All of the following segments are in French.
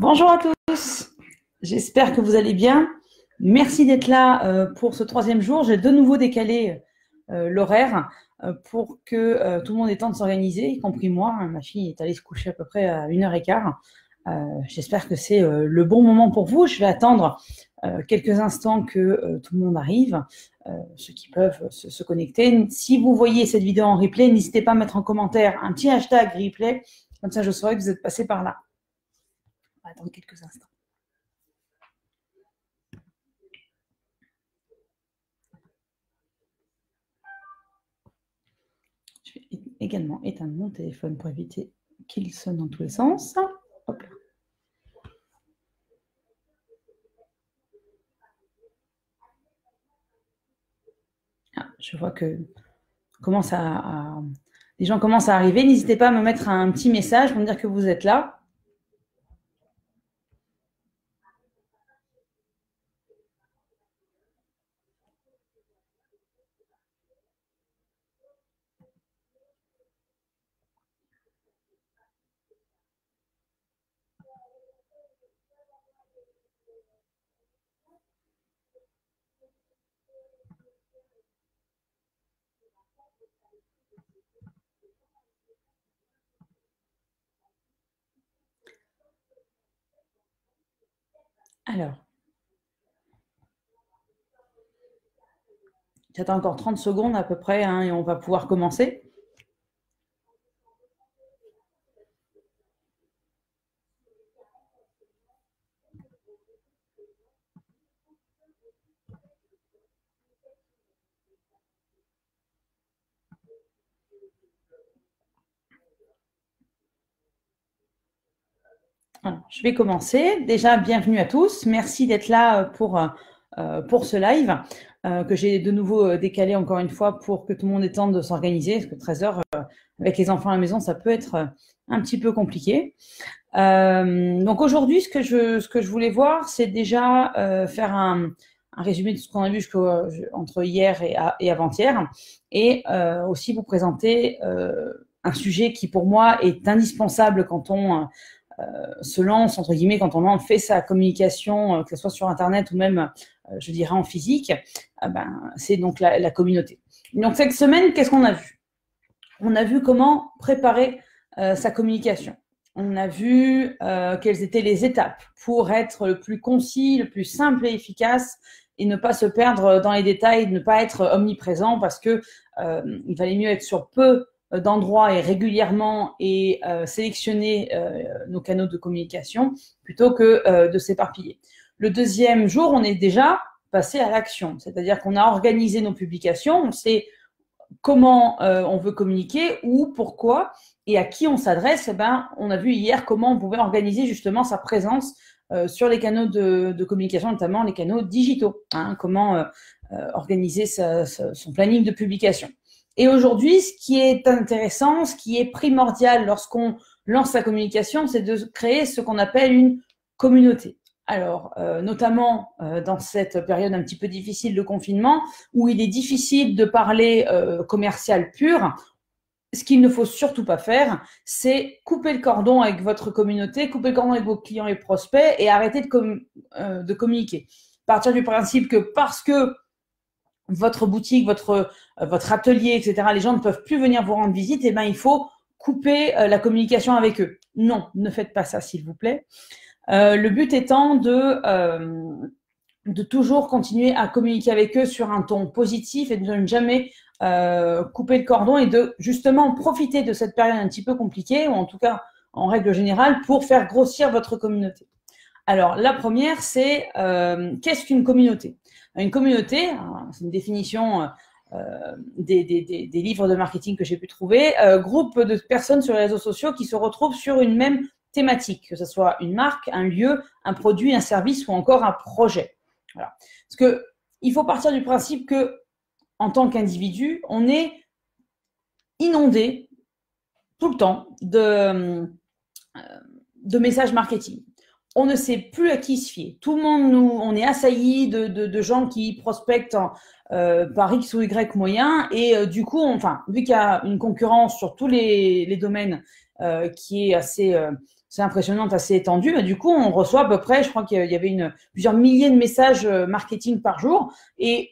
Bonjour à tous, j'espère que vous allez bien. Merci d'être là euh, pour ce troisième jour. J'ai de nouveau décalé euh, l'horaire euh, pour que tout le monde ait temps de s'organiser, y compris moi. Ma fille est allée se coucher à peu près à une heure et quart. J'espère que c'est le bon moment pour vous. Je vais attendre quelques instants que tout le monde arrive, ceux qui peuvent se, connecter. Si vous voyez cette vidéo en replay, n'hésitez pas à mettre en commentaire un petit hashtag replay, comme ça je saurai que vous êtes passé par là attendre quelques instants. Je vais également éteindre mon téléphone pour éviter qu'il sonne dans tous les sens. Ah, je vois que commence à, les gens commencent à arriver. N'hésitez pas à me mettre un petit message pour me dire que vous êtes là. Alors, j'attends encore 30 secondes à peu près hein, et on va pouvoir commencer. Je vais commencer. Déjà, bienvenue à tous. Merci d'être là euh, pour, euh, pour ce live euh, que j'ai de nouveau décalé encore une fois pour que tout le monde ait temps de s'organiser. Parce que 13 heures avec les enfants à la maison, ça peut être un petit peu compliqué. donc aujourd'hui, ce, que je, ce que je voulais voir, c'est déjà faire un, résumé de ce qu'on a vu entre hier et, avant-hier et aussi vous présenter un sujet qui pour moi est indispensable quand on euh, se lance, entre guillemets, quand on fait sa communication, euh, que ce soit sur Internet ou même, euh, je dirais, en physique, ben, c'est donc la, communauté. Donc cette semaine, qu'est-ce qu'on a vu? On a vu comment préparer sa communication. On a vu quelles étaient les étapes pour être le plus concis, le plus simple et efficace et ne pas se perdre dans les détails, ne pas être omniprésent parce que il valait mieux être sur peu euh, d'endroits et régulièrement et euh, sélectionner euh, nos canaux de communication plutôt que de s'éparpiller. Le deuxième jour, on est déjà passé à l'action, c'est-à-dire qu'on a organisé nos publications, on sait comment on veut communiquer, ou pourquoi et à qui on s'adresse. Eh ben, on a vu hier comment on pouvait organiser justement sa présence sur les canaux de, communication, notamment les canaux digitaux. Hein, comment organiser son planning de publication. Et aujourd'hui, ce qui est intéressant, ce qui est primordial lorsqu'on lance sa communication, c'est de créer ce qu'on appelle une communauté. Alors, euh, notamment euh, dans cette période un petit peu difficile de confinement, où il est difficile de parler euh, commercial pur, ce qu'il ne faut surtout pas faire, c'est couper le cordon avec votre communauté, couper le cordon avec vos clients et prospects et arrêter de, de communiquer. Partir du principe que parce que votre boutique, votre, euh, votre atelier, etc., les gens ne peuvent plus venir vous rendre visite, et eh ben, il faut couper euh, la communication avec eux. Non, ne faites pas ça, s'il vous plaît. Euh, le but étant de, de toujours continuer à communiquer avec eux sur un ton positif et de ne jamais couper le cordon et de justement profiter de cette période un petit peu compliquée, ou en tout cas en règle générale, pour faire grossir votre communauté. Alors, la première, c'est qu'est-ce qu'une communauté? Une communauté, hein, c'est une définition euh, euh, des, livres de marketing que j'ai pu trouver, euh, groupe de personnes sur les réseaux sociaux qui se retrouvent sur une même thématique, que ce soit une marque, un lieu, un produit, un service ou encore un projet. Parce que il faut partir du principe que, en tant qu'individu, on est inondé tout le temps de messages marketing on ne sait plus à qui se fier. Tout le monde, nous, on est assailli de, gens qui prospectent euh, par X ou Y moyens. Et euh, du coup, enfin, vu qu'il y a une concurrence sur tous les, domaines euh, qui est assez c'est impressionnant, assez étendu. Mais du coup, on reçoit à peu près, je crois qu'il y avait une, plusieurs milliers de messages marketing par jour. Et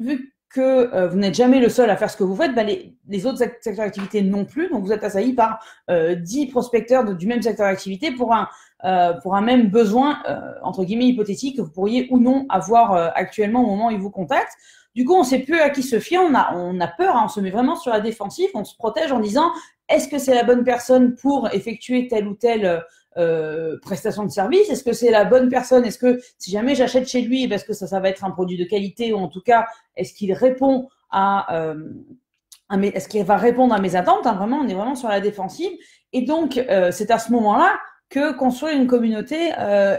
vu que vous n'êtes jamais le seul à faire ce que vous faites, bah, les, autres secteurs d'activité non plus. Donc, vous êtes assailli par euh, 10 prospecteurs du même secteur d'activité pour un, euh, pour un même besoin, euh, entre guillemets, hypothétique que vous pourriez ou non avoir euh, actuellement au moment où ils vous contactent. Du coup, on ne sait plus à qui se fier, on a, on a peur, hein, on se met vraiment sur la défensive, on se protège en disant est-ce que c'est la bonne personne pour effectuer telle ou telle euh, prestation de service Est-ce que c'est la bonne personne? Est-ce que si jamais j'achète chez lui, parce que ça, va être un produit de qualité? Ou en tout cas, est-ce qu'il répond à, euh, est-ce qu'il va répondre à mes attentes? Hein, Vraiment, on est vraiment sur la défensive. Et donc, euh, c'est à ce moment-là que construire une communauté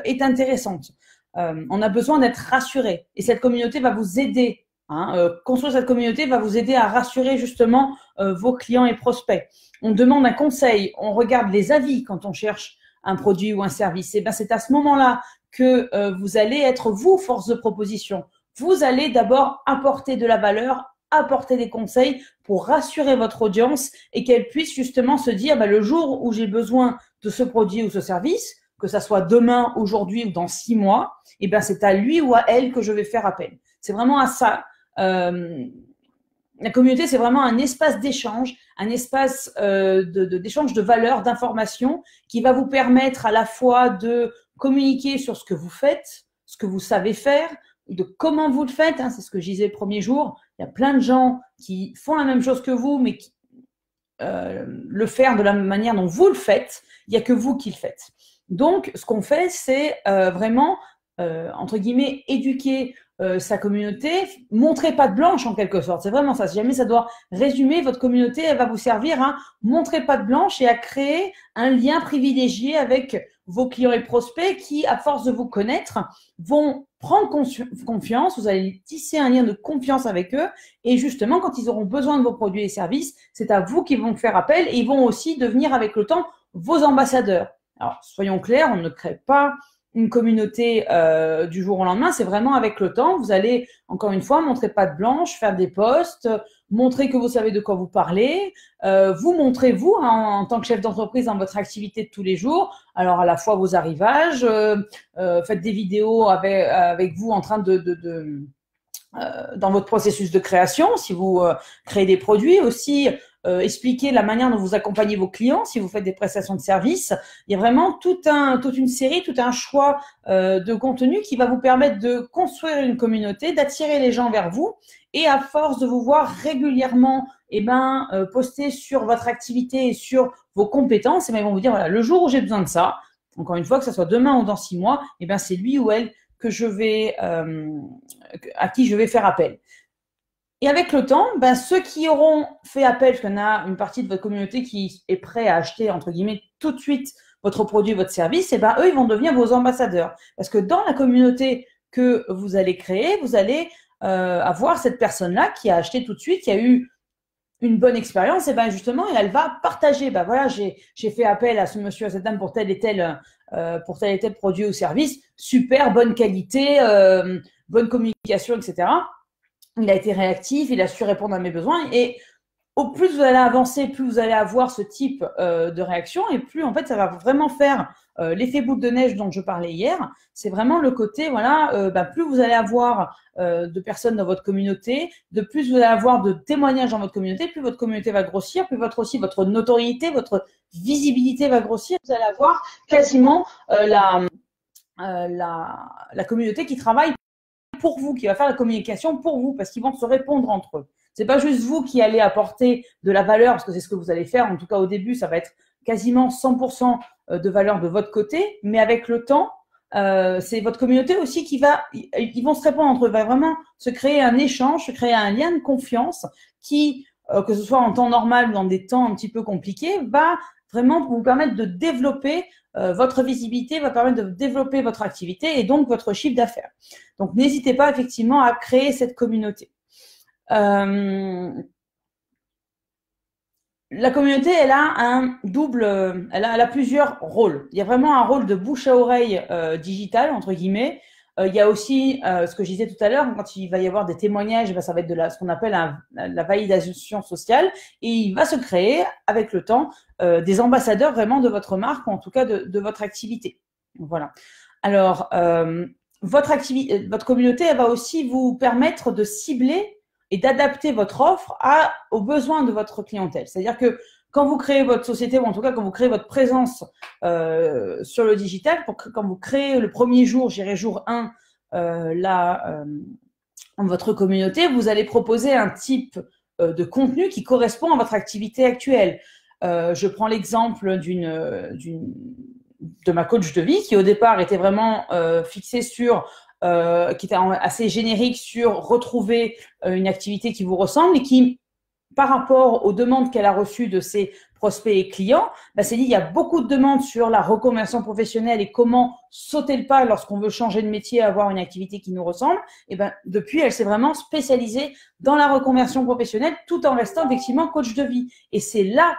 est intéressante. On a besoin d'être rassuré et cette communauté va vous aider. Hein, construire cette communauté va vous aider à rassurer justement vos clients et prospects. On demande un conseil, on regarde les avis quand on cherche un produit ou un service. Et ben c'est à ce moment-là que vous allez être vous force de proposition. Vous allez d'abord apporter de la valeur, apporter des conseils pour rassurer votre audience et qu'elle puisse justement se dire bah, le jour où j'ai besoin de ce produit ou ce service, que ça soit demain, aujourd'hui ou dans six mois, et eh ben c'est à lui ou à elle que je vais faire appel. C'est vraiment à ça. Euh, la communauté, c'est vraiment un espace d'échange, un espace euh, d'échange de, valeurs, d'informations, qui va vous permettre à la fois de communiquer sur ce que vous faites, ce que vous savez faire, de comment vous le faites. Hein, c'est ce que je disais le premier jour. Il y a plein de gens qui font la même chose que vous, mais qui euh, le faire de la manière dont vous le faites. Il n'y a que vous qui le faites. Donc, ce qu'on fait, c'est euh, vraiment, euh, entre guillemets, éduquer sa communauté, montrer pas de blanche en quelque sorte. C'est vraiment ça. Si jamais ça doit résumer, votre communauté, elle va vous servir à montrer pas de blanche et à créer un lien privilégié avec vos clients et prospects qui, à force de vous connaître, vont prendre confiance, vous allez tisser un lien de confiance avec eux et justement, quand ils auront besoin de vos produits et services, c'est à vous qu'ils vont faire appel et ils vont aussi devenir avec le temps vos ambassadeurs. Alors, soyons clairs, on ne crée pas une communauté euh, du jour au lendemain, c'est vraiment avec le temps. Vous allez, encore une fois, montrer pas de blanche, faire des posts, montrer que vous savez de quoi vous parlez, euh, vous montrez vous hein, en, tant que chef d'entreprise dans votre activité de tous les jours. Alors à la fois vos arrivages, euh, faites des vidéos avec, vous en train de, de, dans votre processus de création, si vous créez des produits aussi, euh, expliquer la manière dont vous accompagnez vos clients, si vous faites des prestations de services. Il y a vraiment toute une série, tout un choix euh, de contenu qui va vous permettre de construire une communauté, d'attirer les gens vers vous. Et à force de vous voir régulièrement eh ben, euh, poster sur votre activité et sur vos compétences, eh ben, ils vont vous dire, voilà, le jour où j'ai besoin de ça, encore une fois, que ce soit demain ou dans six mois, eh ben, c'est lui ou elle que je vais, à qui je vais faire appel. Et avec le temps, ben, ceux qui auront fait appel, parce en a une partie de votre communauté qui est prêt à acheter, entre guillemets, tout de suite votre produit, votre service, et ben, eux, ils vont devenir vos ambassadeurs. Parce que dans la communauté que vous allez créer, vous allez euh, avoir cette personne-là qui a acheté tout de suite, qui a eu une bonne expérience, et ben justement, elle va partager. Ben voilà, j'ai fait appel à ce monsieur, à cette dame pour tel et tel, euh, pour tel et tel produit ou service, super, bonne qualité, euh, bonne communication, etc il a été réactif, il a su répondre à mes besoins. Et au plus vous allez avancer, plus vous allez avoir ce type euh, de réaction, et plus en fait ça va vraiment faire euh, l'effet boule de neige dont je parlais hier. C'est vraiment le côté, voilà, euh, bah, plus vous allez avoir de personnes dans votre communauté, de plus vous allez avoir de témoignages dans votre communauté, plus votre communauté va grossir, plus votre aussi votre notoriété, votre visibilité va grossir. Vous allez avoir quasiment la, la, la communauté qui travaille pour vous, qui va faire la communication pour vous, parce qu'ils vont se répondre entre eux. C'est pas juste vous qui allez apporter de la valeur, parce que c'est ce que vous allez faire. En tout cas, au début, ça va être quasiment 100% euh, de valeur de votre côté, mais avec le temps, euh, c'est votre communauté aussi qui va, ils vont se répondre entre eux, va vraiment se créer un échange, se créer un lien de confiance qui, euh, que ce soit en temps normal ou dans des temps un petit peu compliqués, va vraiment vous permettre de développer euh, votre visibilité, va permettre de développer votre activité et donc votre chiffre d'affaires. Donc n'hésitez pas effectivement à créer cette communauté. Euh, la communauté, elle a un double, elle a, elle a, plusieurs rôles. Il y a vraiment un rôle de bouche à oreille euh, digital entre guillemets. Euh, il y a aussi euh, ce que je disais tout à l'heure, quand il va y avoir des témoignages, eh ben, ça va être de la, ce qu'on appelle la validation sociale, et il va se créer avec le temps euh, des ambassadeurs vraiment de votre marque, ou en tout cas de, de votre activité. Voilà. Alors, votre, activité, votre communauté, elle va aussi vous permettre de cibler et d'adapter votre offre à, aux besoins de votre clientèle. C'est-à-dire que quand vous créez votre société, ou en tout cas quand vous créez votre présence euh, sur le digital, pour quand vous créez le premier jour, j'irai jour 1, euh, là, euh, votre communauté, vous allez proposer un type euh, de contenu qui correspond à votre activité actuelle. Euh, je prends l'exemple d'une, d'une, de ma coach de vie qui au départ était vraiment fixée sur qui était assez générique sur retrouver une activité qui vous ressemble et qui par rapport aux demandes qu'elle a reçues de ses prospects et clients, bah, c'est dit il y a beaucoup de demandes sur la reconversion professionnelle et comment sauter le pas lorsqu'on veut changer de métier, avoir une activité qui nous ressemble. Et ben depuis, elle s'est vraiment spécialisée dans la reconversion professionnelle, tout en restant effectivement coach de vie. Et c'est là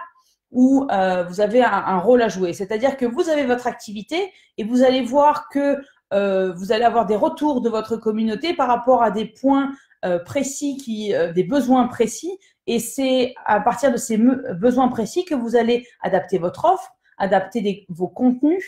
où euh, vous avez un, rôle à jouer. C'est-à-dire que vous avez votre activité et vous allez voir que euh, vous allez avoir des retours de votre communauté par rapport à des points précis, qui, euh, des besoins précis. Et c'est à partir de ces besoins précis que vous allez adapter votre offre, adapter vos contenus,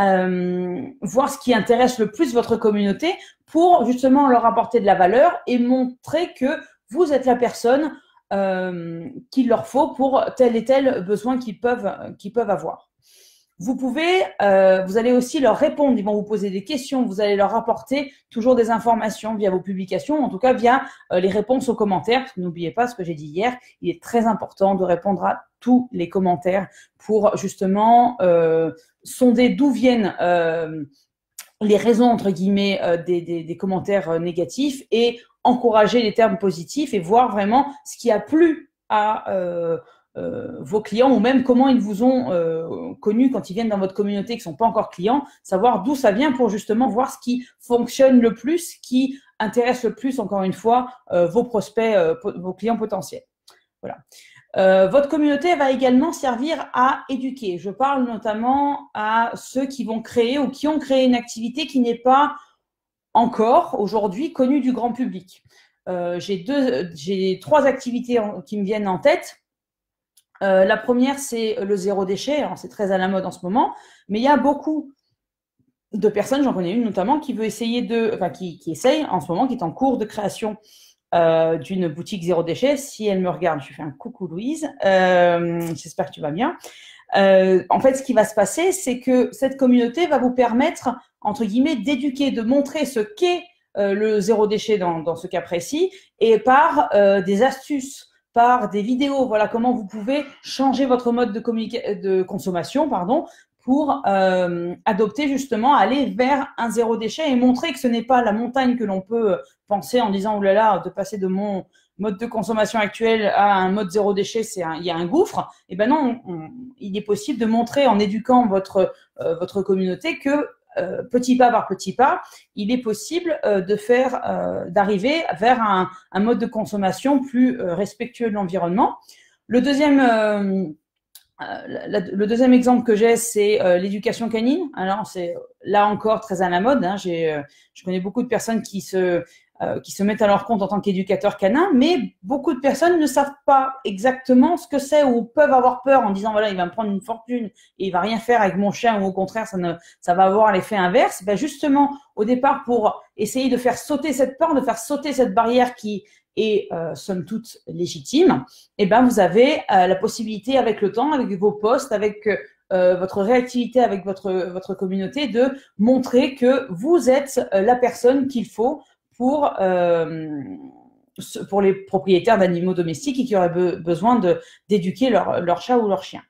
euh, voir ce qui intéresse le plus votre communauté pour justement leur apporter de la valeur et montrer que vous êtes la personne euh, qu'il leur faut pour tel et tel besoin qu'ils peuvent, qu'ils peuvent avoir. Vous pouvez, euh, vous allez aussi leur répondre, ils vont vous poser des questions, vous allez leur apporter toujours des informations via vos publications, en tout cas via euh, les réponses aux commentaires. N'oubliez pas ce que j'ai dit hier, il est très important de répondre à tous les commentaires pour justement euh, sonder d'où viennent les raisons entre guillemets des, des, commentaires négatifs et encourager les termes positifs et voir vraiment ce qui a plu à euh, vos clients ou même comment ils vous ont euh, connus quand ils viennent dans votre communauté qui sont pas encore clients, savoir d'où ça vient pour justement voir ce qui fonctionne le plus, qui intéresse le plus, encore une fois, euh, vos prospects, vos clients potentiels. Voilà. votre communauté va également servir à éduquer. Je parle notamment à ceux qui vont créer ou qui ont créé une activité qui n'est pas encore aujourd'hui connue du grand public. j'ai deux, j'ai trois activités qui me viennent en tête. Euh, la première, c'est le zéro déchet. C'est très à la mode en ce moment. Mais il y a beaucoup de personnes, j'en connais une notamment, qui veut essayer de, enfin, qui, essaye en ce moment, qui est en cours de création euh, d'une boutique zéro déchet. Si elle me regarde, je fais un coucou Louise. Euh, J'espère que tu vas bien. En fait, ce qui va se passer, c'est que cette communauté va vous permettre, entre guillemets, d'éduquer, de montrer ce qu'est le zéro déchet dans, ce cas précis, et par des astuces par des vidéos. Voilà comment vous pouvez changer votre mode de, de consommation pardon, pour euh, adopter justement, aller vers un zéro déchet et montrer que ce n'est pas la montagne que l'on peut penser en disant, oh là là, de passer de mon mode de consommation actuel à un mode zéro déchet, c'est il y a un gouffre. Eh ben non, il est possible de montrer en éduquant votre euh, votre communauté que euh, petit pas par petit pas, il est possible euh, de faire, euh, d'arriver vers un, un, mode de consommation plus respectueux de l'environnement. Le deuxième, le deuxième exemple que j'ai, c'est l'éducation canine. Alors c'est là encore très à la mode. Hein. J'ai, je connais beaucoup de personnes qui se qui se mettent à leur compte en tant qu'éducateurs canins, mais beaucoup de personnes ne savent pas exactement ce que c'est ou peuvent avoir peur en disant voilà il va me prendre une fortune et il va rien faire avec mon chien ou au contraire ça ne ça va avoir l'effet inverse. Ben justement au départ pour essayer de faire sauter cette peur, de faire sauter cette barrière qui est euh, somme toute légitime, et eh ben vous avez euh, la possibilité avec le temps, avec vos posts, avec euh, votre réactivité avec votre, votre communauté, de montrer que vous êtes la personne qu'il faut pour, euh, pour les propriétaires d'animaux domestiques et qui auraient besoin d'éduquer leur, chat ou leur chien.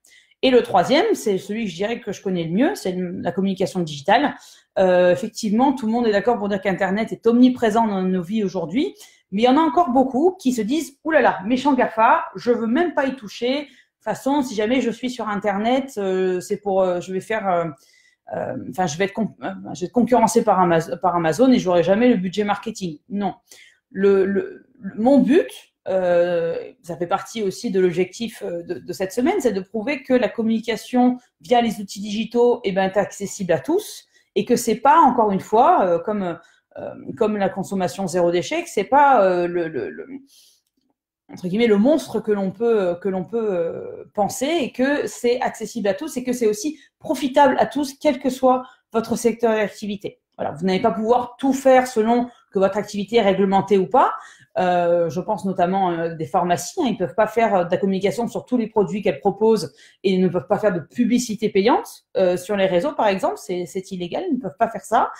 Et le troisième, c'est celui que je dirais que je connais le mieux, c'est la communication digitale. Euh, effectivement, tout le monde est d'accord pour dire qu'Internet est omniprésent dans nos vies aujourd'hui, mais il y en a encore beaucoup qui se disent « Ouh là là, méchant GAFA, je veux même pas y toucher. De toute façon, si jamais je suis sur Internet, euh, c'est pour, je vais faire enfin, je vais être, euh, je concurrencé par Amazon, par Amazon et j'aurai jamais le budget marketing. Non. Mon but, euh, ça fait partie aussi de l'objectif euh, de, cette semaine, c'est de prouver que la communication via les outils digitaux eh ben, est accessible à tous et que c'est pas, encore une fois, euh, comme la consommation zéro déchet, que c'est pas le, entre guillemets le monstre que l'on peut que l'on peut penser et que c'est accessible à tous et que c'est aussi profitable à tous, quel que soit votre secteur d'activité. Voilà, vous n'allez pas pouvoir tout faire selon que votre activité est réglementée ou pas. Euh, je pense notamment euh, des pharmacies. Hein, ils ne peuvent pas faire euh, de la communication sur tous les produits qu'elles proposent et ils ne peuvent pas faire de publicité payante euh, sur les réseaux, par exemple. C'est illégal. Ils ne peuvent pas faire ça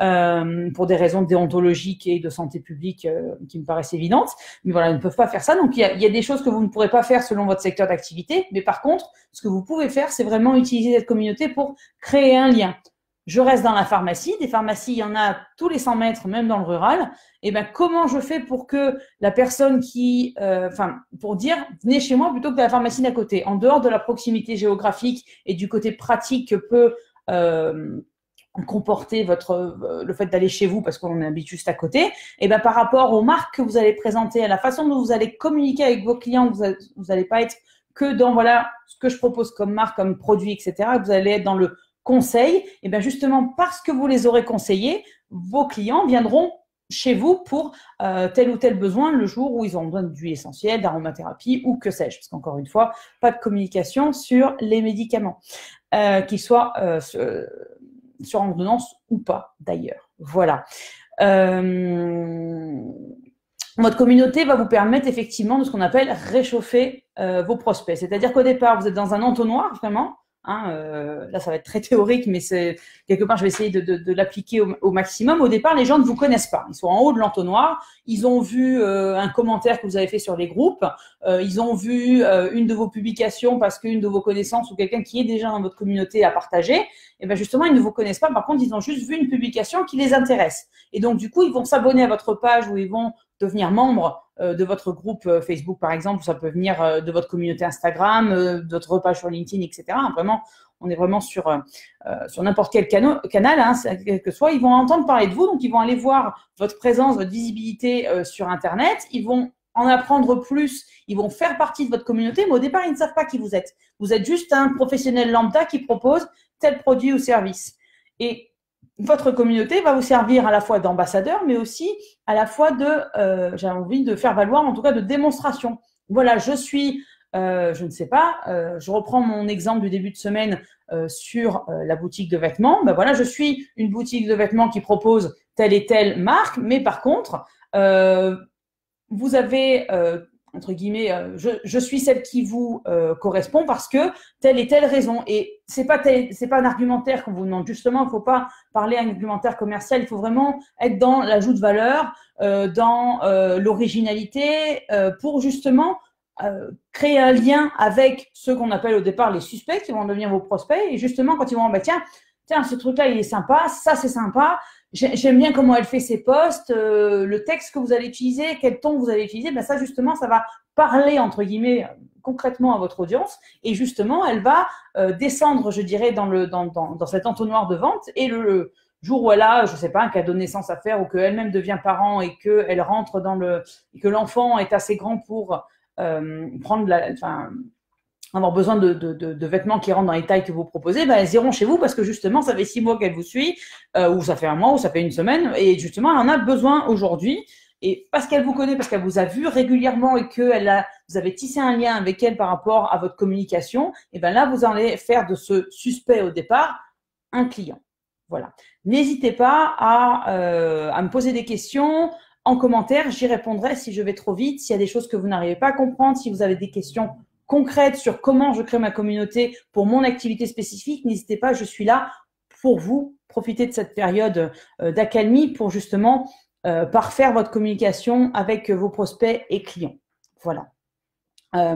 euh, pour des raisons déontologiques et de santé publique qui me paraissent évidentes. Mais voilà, ils ne peuvent pas faire ça. Donc, il y y a des choses que vous ne pourrez pas faire selon votre secteur d'activité. Mais par contre, ce que vous pouvez faire, c'est vraiment utiliser cette communauté pour créer un lien je reste dans la pharmacie. Des pharmacies, il y en a tous les 100 mètres, même dans le rural. Et ben, comment je fais pour que la personne qui, euh, enfin, pour dire, venez chez moi plutôt que de la pharmacie d'à côté, en dehors de la proximité géographique et du côté pratique que peut euh, comporter votre euh, le fait d'aller chez vous parce qu'on habite juste à côté. Et ben, par rapport aux marques que vous allez présenter, à la façon dont vous allez communiquer avec vos clients, vous n'allez pas être que dans voilà ce que je propose comme marque, comme produit, etc. Vous allez être dans le conseil, et eh bien justement parce que vous les aurez conseillés, vos clients viendront chez vous pour euh, tel ou tel besoin le jour où ils ont besoin d'huile essentielle, d'aromathérapie ou que sais-je. Parce qu'encore une fois, pas de communication sur les médicaments, euh, qu'ils soient euh, sur ordonnance ou pas d'ailleurs. Voilà. votre communauté va vous permettre effectivement de ce qu'on appelle réchauffer vos prospects. C'est-à-dire qu'au départ, vous êtes dans un entonnoir vraiment, Hein, euh, là, ça va être très théorique, mais c'est quelque part, je vais essayer de, de, de l'appliquer au, au, maximum. Au départ, les gens ne vous connaissent pas. Ils sont en haut de l'entonnoir. Ils ont vu euh, un commentaire que vous avez fait sur les groupes. Euh, ils ont vu euh, une de vos publications parce qu'une de vos connaissances ou quelqu'un qui est déjà dans votre communauté a partagé. Et ben justement, ils ne vous connaissent pas. Par contre, ils ont juste vu une publication qui les intéresse. Et donc, du coup, ils vont s'abonner à votre page ou ils vont devenir membre euh, de votre groupe euh, Facebook, par exemple, ça peut venir euh, de votre communauté Instagram, de votre page sur LinkedIn, etc. Vraiment, on est vraiment sur, n'importe quel canal, canal hein, quel que soit. Ils vont entendre parler de vous, donc ils vont aller voir votre présence, votre visibilité sur Internet. Ils vont en apprendre plus, ils vont faire partie de votre communauté, mais au départ, ils ne savent pas qui vous êtes. Vous êtes juste un professionnel lambda qui propose tel produit ou service. Et votre communauté va vous servir à la fois d'ambassadeur, mais aussi à la fois de, euh, j'ai envie de faire valoir, en tout cas de démonstration. Voilà, je suis, euh, je ne sais pas, euh, je reprends mon exemple du début de semaine sur la boutique de vêtements. Ben voilà, je suis une boutique de vêtements qui propose telle et telle marque, mais par contre, vous avez entre guillemets, euh, je, suis celle qui vous euh, correspond parce que telle et telle raison. Et c'est pas pas un argumentaire qu'on vous demande. Justement, il faut pas parler un argumentaire commercial. Il faut vraiment être dans l'ajout de valeur, euh, dans l'originalité, pour justement créer un lien avec ceux qu'on appelle au départ les suspects qui vont devenir vos prospects. Et justement, quand ils vont, bah tiens, tiens, ce truc-là, il est sympa, ça c'est sympa. J'aime bien comment elle fait ses posts, euh, le texte que vous allez utiliser, quel ton vous allez utiliser. Ben ça, justement, ça va parler, entre guillemets, concrètement à votre audience. Et justement, elle va euh, descendre, je dirais, dans, le, dans, dans, dans cet entonnoir de vente. Et le, jour où elle a, je sais pas, un cadeau de naissance à faire ou qu'elle-même devient parent et qu'elle rentre dans le. et que l'enfant est assez grand pour euh, prendre la. Enfin, avoir besoin de, de, de, vêtements qui rentrent dans les tailles que vous proposez, ben, elles iront chez vous parce que justement, ça fait six mois qu'elle vous suit, euh, ou ça fait un mois, ou ça fait une semaine, et justement, elle en a besoin aujourd'hui. Et parce qu'elle vous connaît, parce qu'elle vous a vu régulièrement et que elle a, vous avez tissé un lien avec elle par rapport à votre communication, et ben là, vous allez faire de ce suspect au départ un client. Voilà. N'hésitez pas à, euh, à me poser des questions en commentaire. J'y répondrai si je vais trop vite, s'il y a des choses que vous n'arrivez pas à comprendre, si vous avez des questions concrète sur comment je crée ma communauté pour mon activité spécifique, n'hésitez pas, je suis là pour vous. Profitez de cette période euh, d'accalmie pour justement euh, parfaire votre communication avec vos prospects et clients. Voilà. Euh,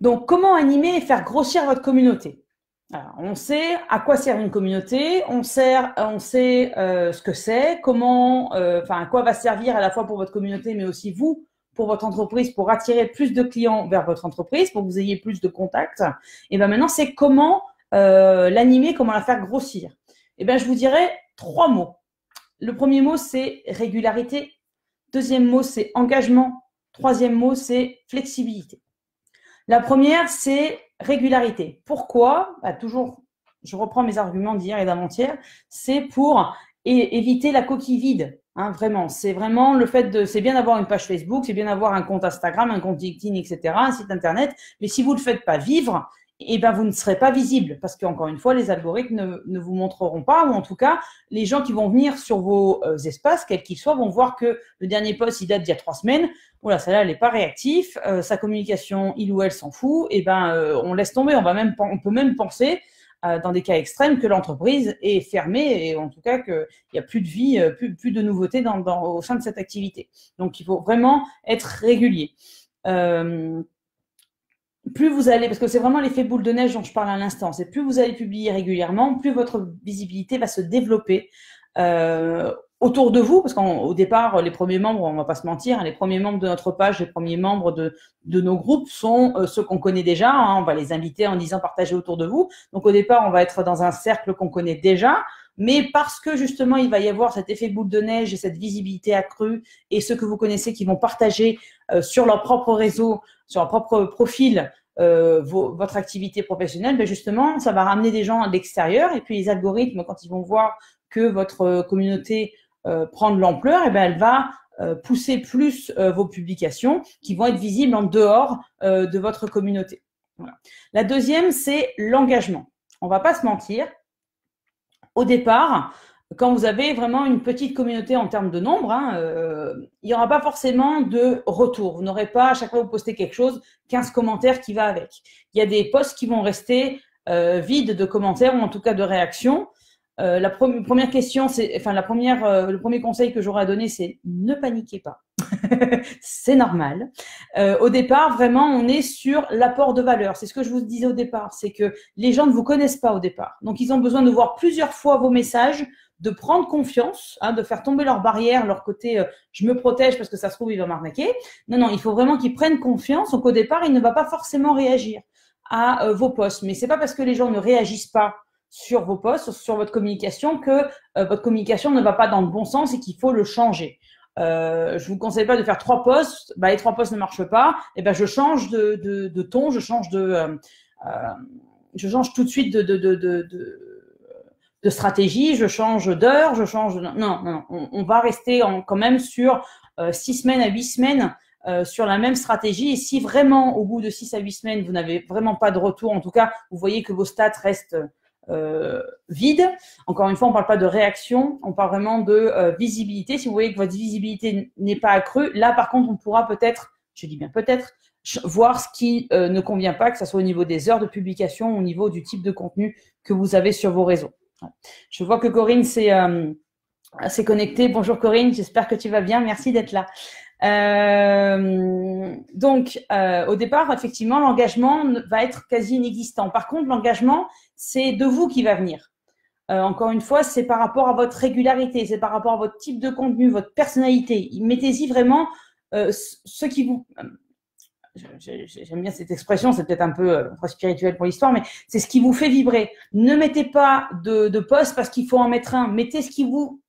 donc, comment animer et faire grossir votre communauté? On sait à quoi sert une communauté, on sait ce que c'est, comment, enfin, à quoi va servir à la fois pour votre communauté, mais aussi vous, pour votre entreprise, pour attirer plus de clients vers votre entreprise, pour que vous ayez plus de contacts. Et bien maintenant, c'est comment euh, l'animer, comment la faire grossir. Et bien, je vous dirais trois mots. Le premier mot, c'est régularité. Deuxième mot, c'est engagement. Troisième mot, c'est flexibilité. La première, c'est régularité. Pourquoi? Bah, Toujours, je reprends mes arguments d'hier et d'avant-hier. C'est pour et éviter la coquille vide. Hein, vraiment, c'est vraiment le fait de, c'est bien d'avoir une page Facebook, c'est bien d'avoir un compte Instagram, un compte LinkedIn, etc., un site internet, mais si vous le faites pas vivre, eh ben vous ne serez pas visible parce qu'encore une fois, les algorithmes ne, ne, vous montreront pas, ou en tout cas, les gens qui vont venir sur vos euh, espaces, quels qu'ils soient, vont voir que le dernier post il date d'il y a trois semaines. Voilà, celle-là, elle n'est pas réactif, euh, sa communication, il ou elle s'en fout. Eh ben, euh, on laisse tomber. On va même, on peut même penser dans des cas extrêmes que l'entreprise est fermée et en tout cas qu'il n'y a plus de vie, plus, plus de nouveautés dans, dans, au sein de cette activité. Donc, il faut vraiment être régulier. Euh, plus vous allez, parce que c'est vraiment l'effet boule de neige dont je parle à l'instant, c'est plus vous allez publier régulièrement, plus votre visibilité va se développer euh, autour de vous, parce qu'au départ, les premiers membres, on va pas se mentir, hein, les premiers membres de notre page, les premiers membres de, de nos groupes sont euh, ceux qu'on connaît déjà. Hein, on va les inviter en disant partagez autour de vous. Donc au départ, on va être dans un cercle qu'on connaît déjà. Mais parce que justement, il va y avoir cet effet boule de neige et cette visibilité accrue et ceux que vous connaissez qui vont partager euh, sur leur propre réseau, sur leur propre profil, euh, votre activité professionnelle, ben justement, ça va ramener des gens à l'extérieur. Et puis les algorithmes, quand ils vont voir que votre communauté euh, prend de l'ampleur, eh ben elle va euh, pousser plus euh, vos publications qui vont être visibles en dehors de votre communauté. La deuxième, c'est l'engagement. On va pas se mentir. Au départ, quand vous avez vraiment une petite communauté en termes de nombre, hein, il n'y aura pas forcément de retour. Vous n'aurez pas, à chaque fois que vous postez quelque chose, 15 commentaires qui va avec. Il y a des posts qui vont rester vides de commentaires ou en tout cas de réactions. Euh, la première question, c'est, enfin la première, euh, le premier conseil que j'aurais à donner, c'est ne paniquez pas. c'est normal. Euh, au départ, vraiment, on est sur l'apport de valeur. C'est ce que je vous disais au départ, c'est que les gens ne vous connaissent pas au départ, donc ils ont besoin de voir plusieurs fois vos messages de prendre confiance, hein, de faire tomber leurs barrières, leur côté euh, je me protège parce que ça se trouve il va m'arnaquer. Non, non, il faut vraiment qu'ils prennent confiance. Donc au départ, il ne va pas forcément réagir à euh, vos posts. Mais c'est pas parce que les gens ne réagissent pas sur vos posts, sur votre communication, que euh, votre communication ne va pas dans le bon sens et qu'il faut le changer. Euh, je vous conseille pas de faire trois posts. Bah, les trois posts ne marchent pas. Et eh ben je change de, de, ton, je change de, je change tout de suite de, de, stratégie, je change d'heure, je change. Non, non, non. On, va rester quand même sur euh, six semaines à huit semaines euh, sur la même stratégie. Et si vraiment, au bout de six à huit semaines, vous n'avez vraiment pas de retour, en tout cas, vous voyez que vos stats restent euh, vides. Encore une fois, on ne parle pas de réaction, on parle vraiment de euh, visibilité. Si vous voyez que votre visibilité n'est pas accrue, là, par contre, on pourra peut-être, je dis bien peut-être, voir ce qui ne convient pas, que ce soit au niveau des heures de publication, au niveau du type de contenu que vous avez sur vos réseaux. Je vois que Corinne s'est euh, connectée. Bonjour Corinne, j'espère que tu vas bien. Merci d'être là. Euh, donc, euh, au départ, effectivement, l'engagement va être quasi inexistant. Par contre, l'engagement, c'est de vous qui va venir. Euh, encore une fois, c'est par rapport à votre régularité, c'est par rapport à votre type de contenu, votre personnalité. Mettez-y vraiment euh, ce qui vous j'aime bien cette expression, c'est peut-être un peu euh, spirituel pour l'histoire, mais c'est ce qui vous fait vibrer. Ne mettez pas de, de poste parce qu'il faut en mettre un. Mettez ce qui vous,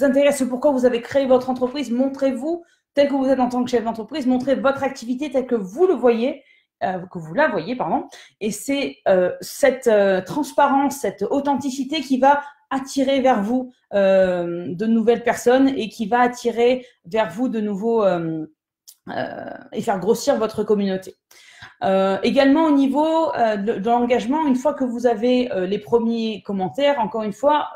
intéresse, pourquoi vous avez créé votre entreprise. Montrez-vous tel que vous êtes en tant que chef d'entreprise. Montrez votre activité telle que vous le voyez. Euh, que vous la voyez, pardon, et c'est euh, cette euh, transparence, cette authenticité qui va attirer vers vous de nouvelles personnes et qui va attirer vers vous de nouveaux et faire grossir votre communauté. Également au niveau de, l'engagement, une fois que vous avez les premiers commentaires, encore une fois,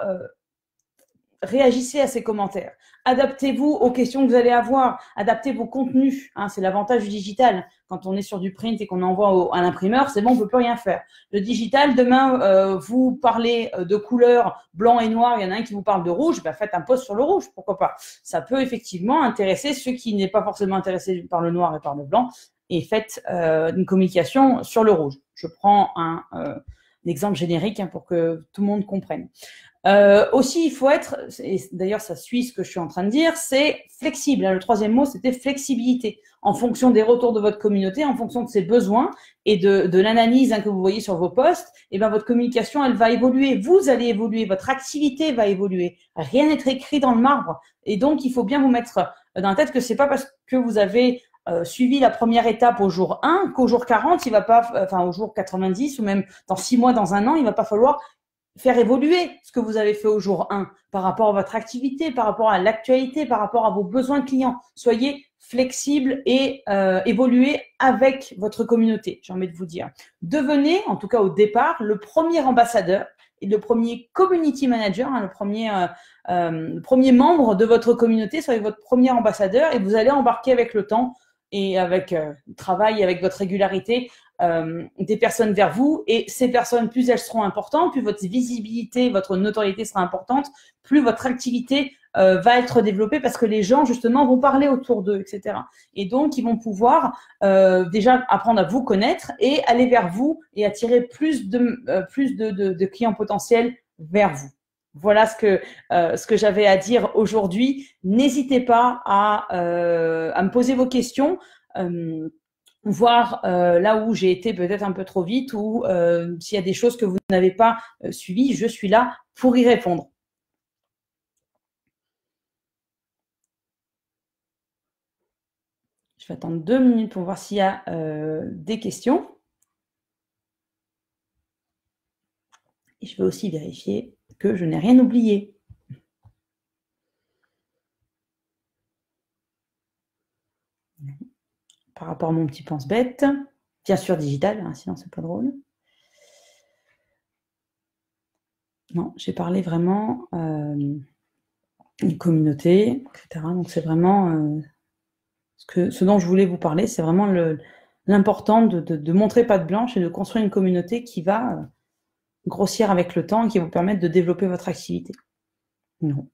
réagissez à ces commentaires. Adaptez-vous aux questions que vous allez avoir. Adaptez vos contenus. Hein, c'est l'avantage du digital. Quand on est sur du print et qu'on envoie au, à l'imprimeur, c'est bon, on peut plus rien faire. Le digital, demain, euh, vous parlez euh, de couleurs blanc et noir. Il y en a un qui vous parle de rouge. Ben, faites un post sur le rouge. Pourquoi pas Ça peut effectivement intéresser ceux qui n'est pas forcément intéressés par le noir et par le blanc. Et faites euh, une communication sur le rouge. Je prends un, un exemple générique hein, pour que tout le monde comprenne. Euh, aussi, il faut être, et d'ailleurs ça suit ce que je suis en train de dire, c'est flexible. Le troisième mot, c'était flexibilité. En fonction des retours de votre communauté, en fonction de ses besoins et de, de l'analyse hein, que vous voyez sur vos posts, et eh ben votre communication, elle va évoluer. Vous allez évoluer, votre activité va évoluer. Rien n'est écrit dans le marbre. Et donc, il faut bien vous mettre dans la tête que c'est pas parce que vous avez euh, suivi la première étape au jour 1 qu'au jour 40, il va pas, enfin au jour 90 ou même dans 6 mois, dans un an, il va pas falloir faire évoluer ce que vous avez fait au jour 1 par rapport à votre activité, par rapport à l'actualité, par rapport à vos besoins clients. Soyez flexible et euh, évoluez avec votre communauté, j'ai envie de vous dire. Devenez, en tout cas au départ, le premier ambassadeur et le premier community manager, hein, le, premier, euh, euh, le premier membre de votre communauté, soyez votre premier ambassadeur et vous allez embarquer avec le temps et avec euh, le travail, avec votre régularité, euh, des personnes vers vous. Et ces personnes, plus elles seront importantes, plus votre visibilité, votre notoriété sera importante, plus votre activité euh, va être développée parce que les gens, justement, vont parler autour d'eux, etc. Et donc, ils vont pouvoir euh, déjà apprendre à vous connaître et aller vers vous et attirer plus de, euh, plus de, de, de clients potentiels vers vous. Voilà ce que, euh, ce que j'avais à dire aujourd'hui. N'hésitez pas à, euh, à me poser vos questions, euh, voir euh, là où j'ai été peut-être un peu trop vite ou euh, s'il y a des choses que vous n'avez pas euh, suivies, je suis là pour y répondre. Je vais attendre deux minutes pour voir s'il y a des questions. Et je vais aussi vérifier que je n'ai rien oublié. Par rapport à mon petit pense-bête, bien sûr digital, hein, sinon c'est pas drôle. Non, j'ai parlé vraiment euh, une communauté, etc. Donc c'est vraiment euh, ce, dont je voulais vous parler, c'est vraiment l'important de, montrer pas de blanche et de construire une communauté qui va euh, grossir avec le temps et qui vous permettre de développer votre activité. Non.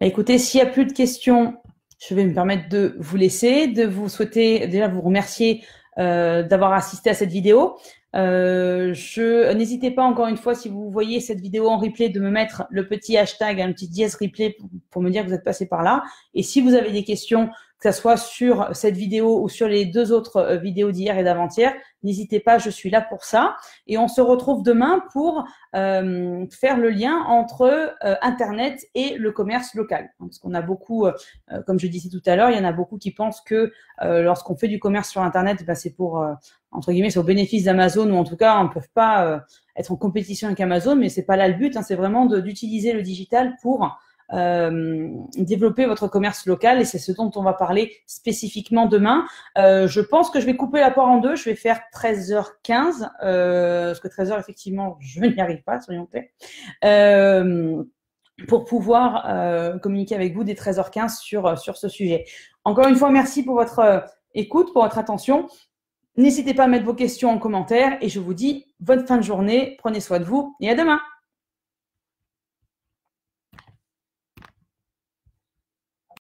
Bah, écoutez, s'il n'y a plus de questions, je vais me permettre de vous laisser, de vous souhaiter déjà vous remercier euh, d'avoir assisté à cette vidéo. Euh, je n'hésitez pas encore une fois si vous voyez cette vidéo en replay de me mettre le petit hashtag, un petit dièse replay pour, pour me dire que vous êtes passé par là. Et si vous avez des questions, que ce soit sur cette vidéo ou sur les deux autres euh, vidéos d'hier et d'avant-hier, n'hésitez pas, je suis là pour ça. Et on se retrouve demain pour euh, faire le lien entre euh, Internet et le commerce local. Parce qu'on a beaucoup, comme je disais tout à l'heure, il y en a beaucoup qui pensent que lorsqu'on fait du commerce sur Internet, ben, c'est pour, entre guillemets, c'est au bénéfice d'Amazon ou en tout cas, on ne peut pas être en compétition avec Amazon, mais c'est pas là le but. Hein, c'est vraiment d'utiliser le digital pour euh, développer votre commerce local et c'est ce dont on va parler spécifiquement demain. Euh, je pense que je vais couper la poire en deux. Je vais faire 13h15 euh, parce que 13h effectivement je n'y arrive pas, soyons clairs. Euh, pour pouvoir euh, communiquer avec vous dès 13h15 sur, sur ce sujet. Encore une fois, merci pour votre euh, écoute, pour votre attention. N'hésitez pas à mettre vos questions en commentaire et je vous dis bonne fin de journée, prenez soin de vous et à demain.